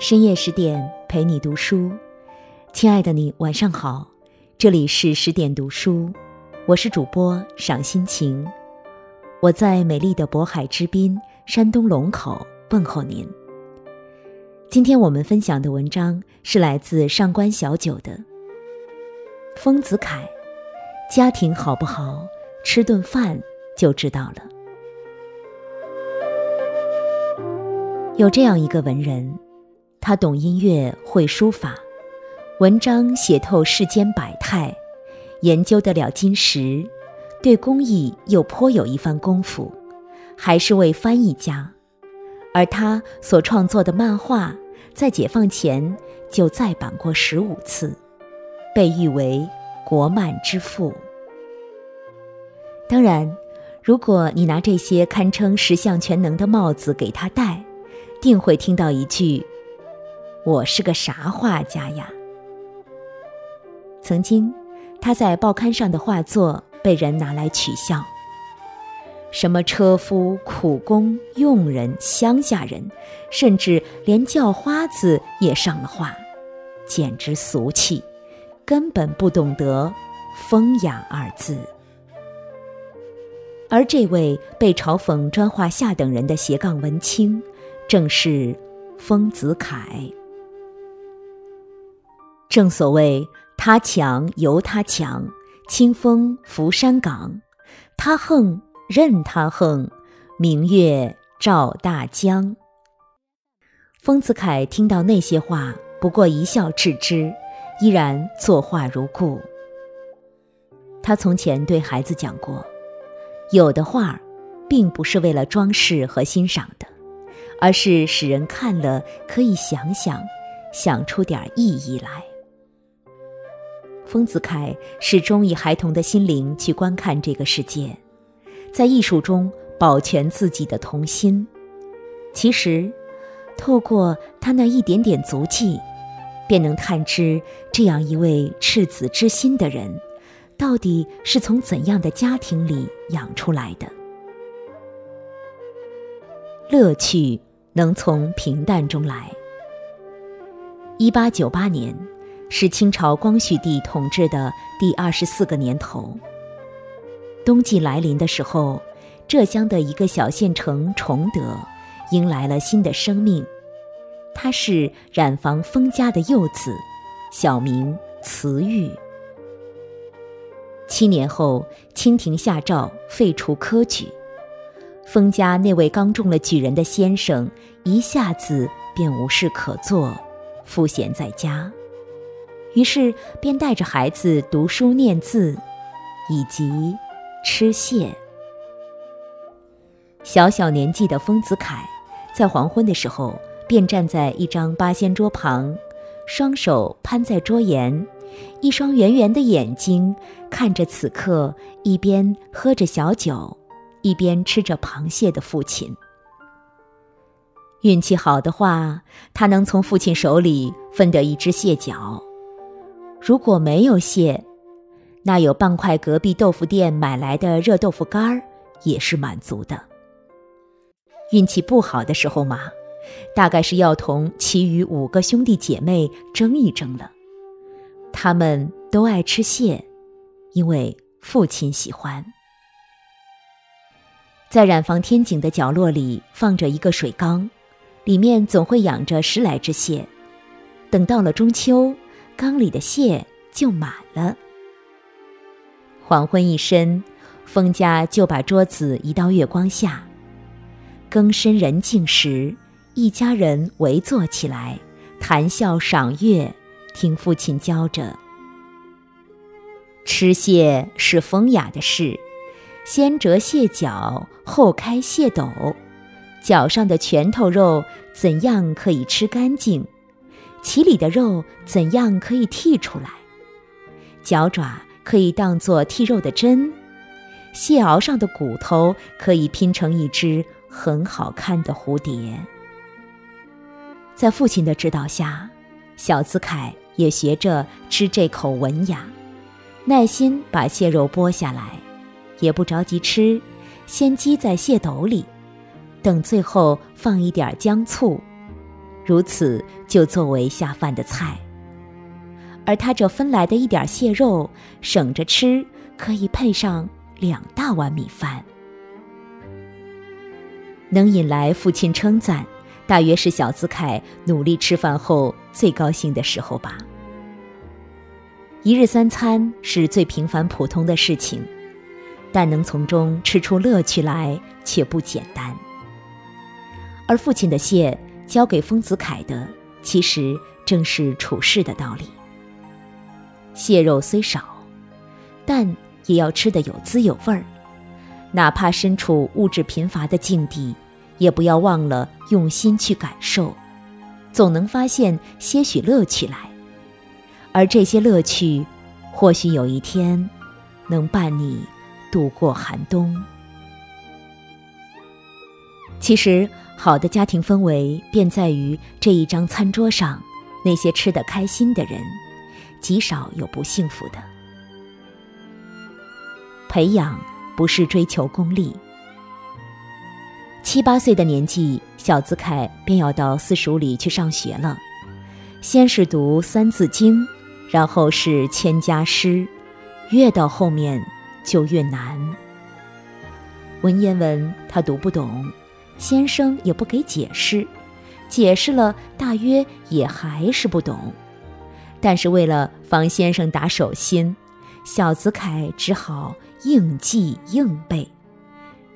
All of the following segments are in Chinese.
深夜十点陪你读书，亲爱的你晚上好，这里是十点读书，我是主播赏心情，我在美丽的渤海之滨山东龙口问候您。今天我们分享的文章是来自上官小九的《丰子恺》，家庭好不好，吃顿饭就知道了。有这样一个文人。他懂音乐，会书法，文章写透世间百态，研究得了金石，对工艺又颇有一番功夫，还是位翻译家。而他所创作的漫画，在解放前就再版过十五次，被誉为国漫之父。当然，如果你拿这些堪称十项全能的帽子给他戴，定会听到一句。我是个啥画家呀？曾经，他在报刊上的画作被人拿来取笑，什么车夫、苦工、佣人、乡下人，甚至连叫花子也上了画，简直俗气，根本不懂得“风雅”二字。而这位被嘲讽专画下等人的斜杠文青，正是丰子恺。正所谓他强由他强，清风拂山岗；他横任他横，明月照大江。丰子恺听到那些话，不过一笑置之，依然作画如故。他从前对孩子讲过，有的画，并不是为了装饰和欣赏的，而是使人看了可以想想，想出点意义来。丰子恺始终以孩童的心灵去观看这个世界，在艺术中保全自己的童心。其实，透过他那一点点足迹，便能探知这样一位赤子之心的人，到底是从怎样的家庭里养出来的。乐趣能从平淡中来。一八九八年。是清朝光绪帝统治的第二十四个年头。冬季来临的时候，浙江的一个小县城崇德迎来了新的生命。他是染坊封家的幼子，小名慈玉。七年后，清廷下诏废除科举，封家那位刚中了举人的先生一下子便无事可做，赋闲在家。于是便带着孩子读书念字，以及吃蟹。小小年纪的丰子恺，在黄昏的时候便站在一张八仙桌旁，双手攀在桌沿，一双圆圆的眼睛看着此刻一边喝着小酒，一边吃着螃蟹的父亲。运气好的话，他能从父亲手里分得一只蟹脚。如果没有蟹，那有半块隔壁豆腐店买来的热豆腐干儿也是满足的。运气不好的时候嘛，大概是要同其余五个兄弟姐妹争一争了。他们都爱吃蟹，因为父亲喜欢。在染坊天井的角落里放着一个水缸，里面总会养着十来只蟹。等到了中秋。缸里的蟹就满了。黄昏一深，封家就把桌子移到月光下。更深人静时，一家人围坐起来，谈笑赏月，听父亲教着：吃蟹是风雅的事，先折蟹脚，后开蟹斗。脚上的拳头肉怎样可以吃干净？其里的肉怎样可以剔出来？脚爪可以当做剔肉的针，蟹螯上的骨头可以拼成一只很好看的蝴蝶。在父亲的指导下，小子凯也学着吃这口文雅，耐心把蟹肉剥下来，也不着急吃，先积在蟹斗里，等最后放一点姜醋。如此就作为下饭的菜。而他这分来的一点蟹肉，省着吃，可以配上两大碗米饭。能引来父亲称赞，大约是小子凯努力吃饭后最高兴的时候吧。一日三餐是最平凡普通的事情，但能从中吃出乐趣来却不简单。而父亲的蟹交给丰子恺的，其实正是处事的道理。蟹肉虽少，但也要吃得有滋有味儿。哪怕身处物质贫乏的境地，也不要忘了用心去感受，总能发现些许乐趣来。而这些乐趣，或许有一天，能伴你度过寒冬。其实，好的家庭氛围便在于这一张餐桌上，那些吃得开心的人，极少有不幸福的。培养。不是追求功利。七八岁的年纪，小子凯便要到私塾里去上学了。先是读《三字经》，然后是《千家诗》，越到后面就越难。文言文他读不懂，先生也不给解释，解释了大约也还是不懂。但是为了防先生打手心，小子凯只好。硬记硬背，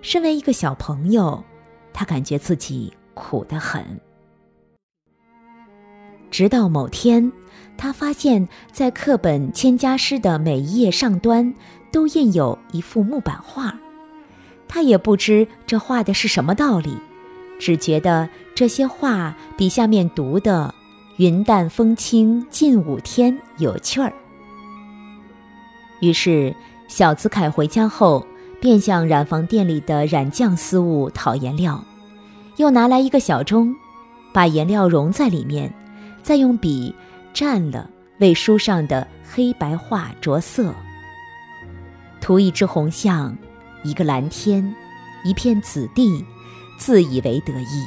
身为一个小朋友，他感觉自己苦得很。直到某天，他发现，在课本《千家诗》的每一页上端都印有一幅木板画，他也不知这画的是什么道理，只觉得这些画比下面读的“云淡风轻近五天”有趣儿。于是。小资凯回家后，便向染坊店里的染匠私物讨颜料，又拿来一个小盅，把颜料融在里面，再用笔蘸了，为书上的黑白画着色，涂一只红象，一个蓝天，一片紫地，自以为得意。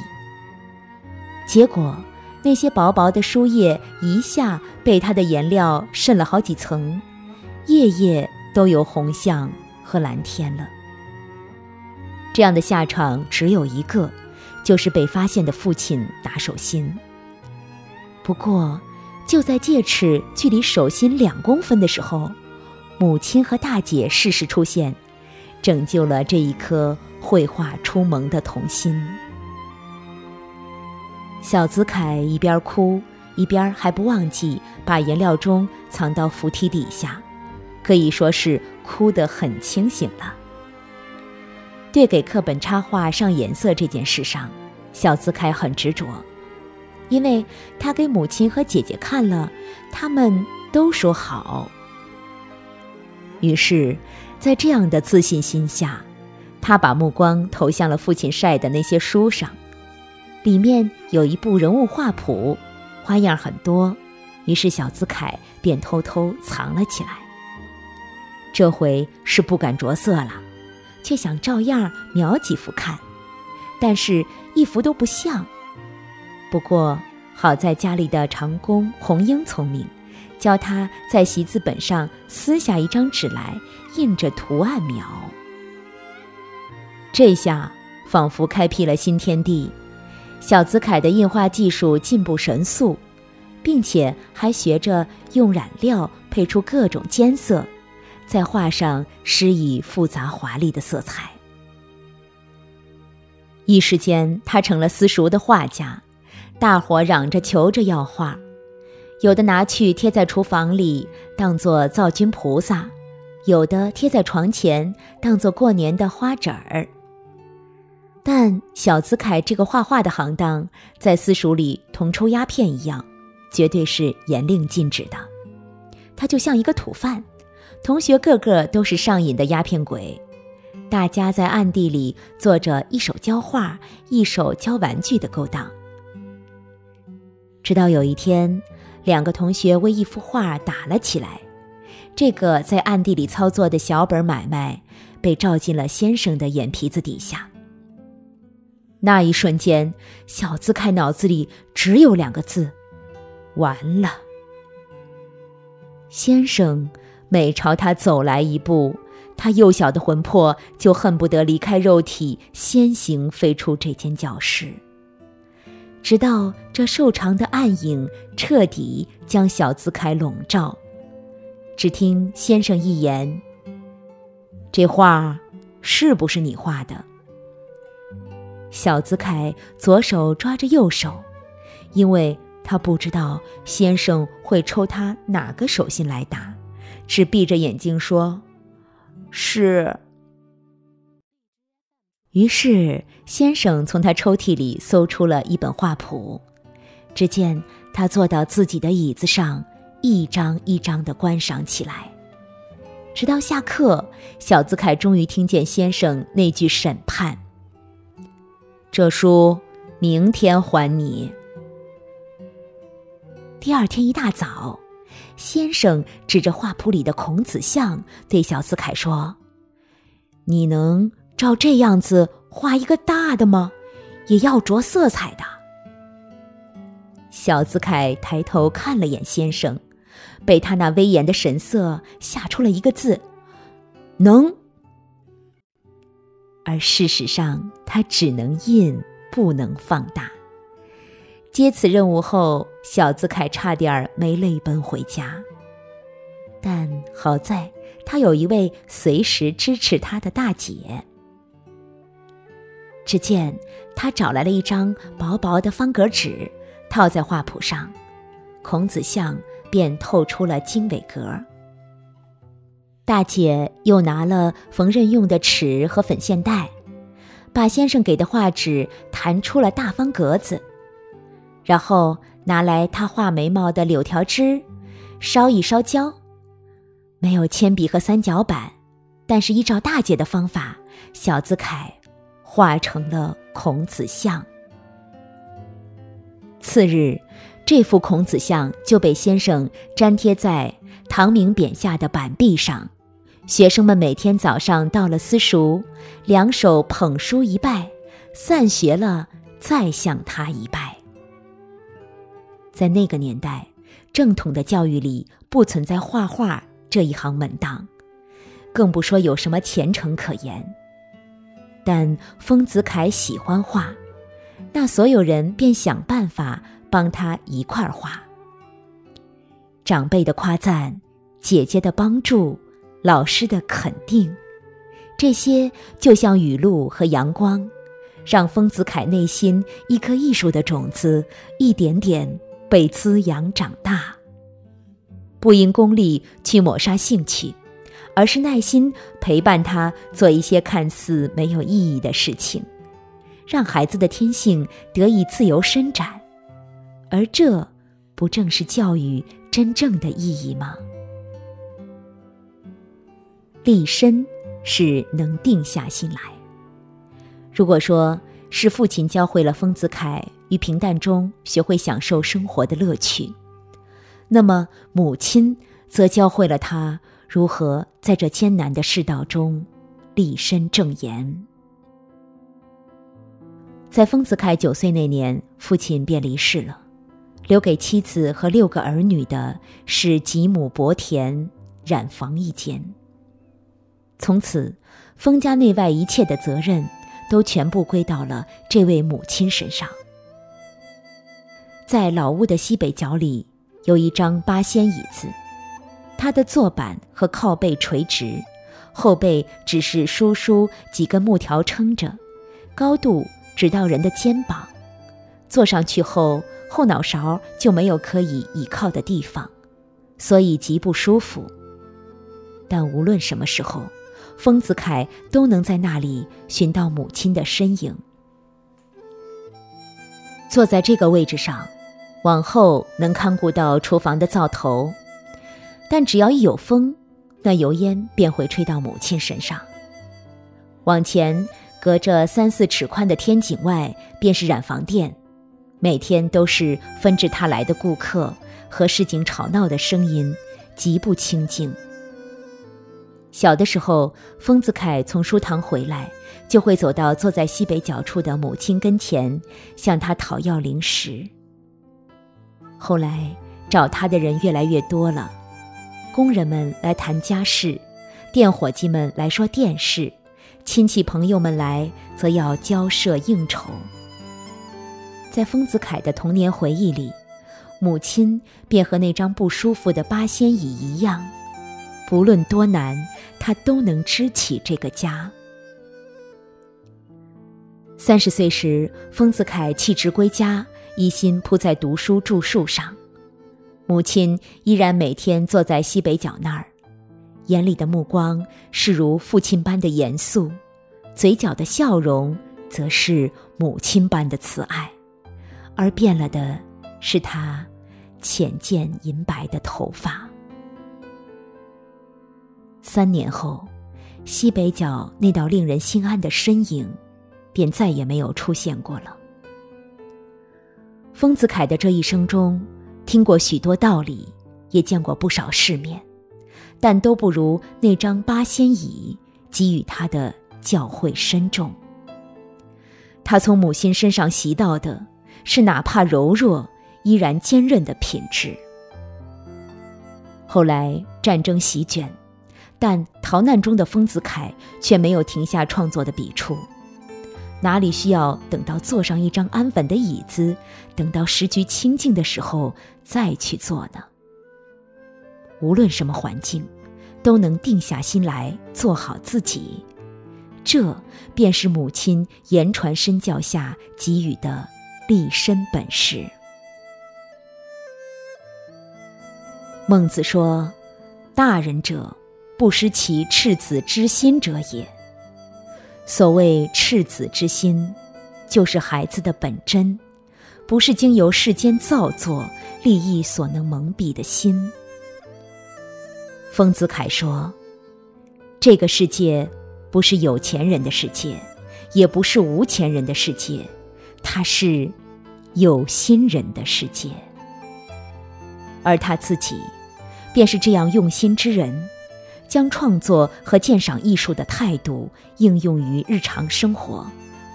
结果，那些薄薄的书页一下被他的颜料渗了好几层，页页。都有红象和蓝天了。这样的下场只有一个，就是被发现的父亲打手心。不过，就在戒尺距离手心两公分的时候，母亲和大姐适时出现，拯救了这一颗绘画出萌的童心。小子凯一边哭，一边还不忘记把颜料中藏到扶梯底下。可以说是哭得很清醒了。对给课本插画上颜色这件事上，小子凯很执着，因为他给母亲和姐姐看了，他们都说好。于是，在这样的自信心下，他把目光投向了父亲晒的那些书上，里面有一部人物画谱，花样很多，于是小子凯便偷偷藏了起来。这回是不敢着色了，却想照样描几幅看，但是一幅都不像。不过好在家里的长工红英聪明，教他在习字本上撕下一张纸来，印着图案描。这下仿佛开辟了新天地，小子凯的印画技术进步神速，并且还学着用染料配出各种间色。在画上施以复杂华丽的色彩，一时间他成了私塾的画家，大伙嚷着求着要画，有的拿去贴在厨房里当做灶君菩萨，有的贴在床前当做过年的花纸儿。但小子凯这个画画的行当，在私塾里同抽鸦片一样，绝对是严令禁止的，他就像一个土贩。同学个个都是上瘾的鸦片鬼，大家在暗地里做着一手教画、一手教玩具的勾当。直到有一天，两个同学为一幅画打了起来，这个在暗地里操作的小本买卖被照进了先生的眼皮子底下。那一瞬间，小子凯脑子里只有两个字：完了。先生每朝他走来一步，他幼小的魂魄就恨不得离开肉体，先行飞出这间教室。直到这瘦长的暗影彻底将小子凯笼罩，只听先生一言：“这画是不是你画的？”小子凯左手抓着右手，因为他不知道先生会抽他哪个手心来打，只闭着眼睛说：“是。”于是，先生从他抽屉里搜出了一本画谱。只见他坐到自己的椅子上，一张一张的观赏起来。直到下课，小子凯终于听见先生那句审判：“这书明天还你。”第二天一大早，先生指着画谱里的孔子像，对小子凯说：“你能？”照这样子画一个大的吗？也要着色彩的。小子凯抬头看了眼先生，被他那威严的神色吓出了一个字：能。而事实上，他只能印，不能放大。接此任务后，小子凯差点儿没泪奔回家。但好在他有一位随时支持他的大姐。只见他找来了一张薄薄的方格纸，套在画谱上，孔子像便透出了经纬格。大姐又拿了缝纫用的尺和粉线带，把先生给的画纸弹出了大方格子，然后拿来他画眉毛的柳条枝，烧一烧焦。没有铅笔和三角板，但是依照大姐的方法，小子凯。画成了孔子像。次日，这幅孔子像就被先生粘贴在唐明匾下的板壁上。学生们每天早上到了私塾，两手捧书一拜，散学了再向他一拜。在那个年代，正统的教育里不存在画画这一行门当，更不说有什么前程可言。但丰子恺喜欢画，那所有人便想办法帮他一块儿画。长辈的夸赞，姐姐的帮助，老师的肯定，这些就像雨露和阳光，让丰子恺内心一颗艺术的种子一点点被滋养长大。不因功利去抹杀兴趣。而是耐心陪伴他做一些看似没有意义的事情，让孩子的天性得以自由伸展，而这不正是教育真正的意义吗？立身是能定下心来。如果说是父亲教会了丰子恺于平淡中学会享受生活的乐趣，那么母亲则教会了他。如何在这艰难的世道中立身正言？在丰子恺九岁那年，父亲便离世了，留给妻子和六个儿女的是几亩薄田、染房一间。从此，丰家内外一切的责任都全部归到了这位母亲身上。在老屋的西北角里，有一张八仙椅子。它的坐板和靠背垂直，后背只是疏疏几根木条撑着，高度只到人的肩膀。坐上去后，后脑勺就没有可以倚靠的地方，所以极不舒服。但无论什么时候，丰子恺都能在那里寻到母亲的身影。坐在这个位置上，往后能看顾到厨房的灶头。但只要一有风，那油烟便会吹到母亲身上。往前隔着三四尺宽的天井外，便是染房店，每天都是纷至沓来的顾客和市井吵闹的声音，极不清静。小的时候，丰子恺从书堂回来，就会走到坐在西北角处的母亲跟前，向她讨要零食。后来找他的人越来越多了，工人们来谈家事，店伙计们来说电视，亲戚朋友们来则要交涉应酬。在丰子恺的童年回忆里，母亲便和那张不舒服的八仙椅一样，不论多难。他都能支起这个家。三十岁时，丰子恺弃职归家，一心扑在读书著述上。母亲依然每天坐在西北角那儿，眼里的目光是如父亲般的严肃，嘴角的笑容则是母亲般的慈爱，而变了的是他浅见银白的头发。三年后，西北角那道令人心安的身影，便再也没有出现过了。丰子恺的这一生中，听过许多道理，也见过不少世面，但都不如那张八仙椅给予他的教诲深重。他从母亲身上习到的，是哪怕柔弱依然坚韧的品质。后来战争席卷。但逃难中的丰子恺却没有停下创作的笔触，哪里需要等到坐上一张安稳的椅子，等到时局清静的时候再去做呢？无论什么环境，都能定下心来做好自己，这便是母亲言传身教下给予的立身本事。孟子说：“大人者。”不失其赤子之心者也。所谓赤子之心，就是孩子的本真，不是经由世间造作利益所能蒙蔽的心。丰子恺说：“这个世界不是有钱人的世界，也不是无钱人的世界，它是有心人的世界。而他自己，便是这样用心之人。”将创作和鉴赏艺术的态度应用于日常生活，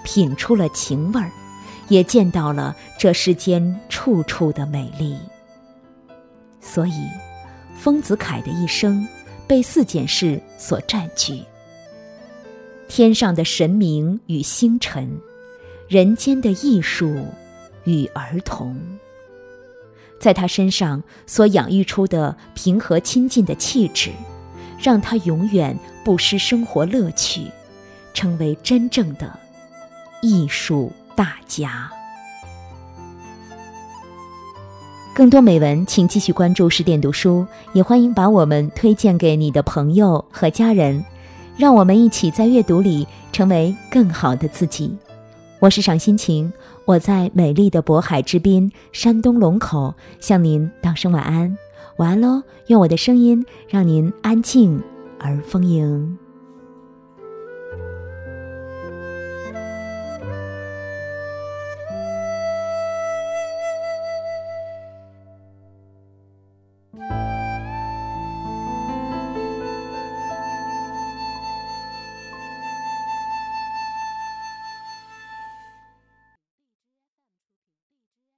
品出了情味儿，也见到了这世间处处的美丽。所以，丰子恺的一生被四件事所占据：天上的神明与星辰，人间的艺术与儿童。在他身上所养育出的平和亲近的气质。让他永远不失生活乐趣，成为真正的艺术大家。更多美文，请继续关注十点读书，也欢迎把我们推荐给你的朋友和家人，让我们一起在阅读里成为更好的自己。我是赏心情，我在美丽的渤海之滨山东龙口向您道声晚安。晚安喽！用我的声音让您安静而丰盈。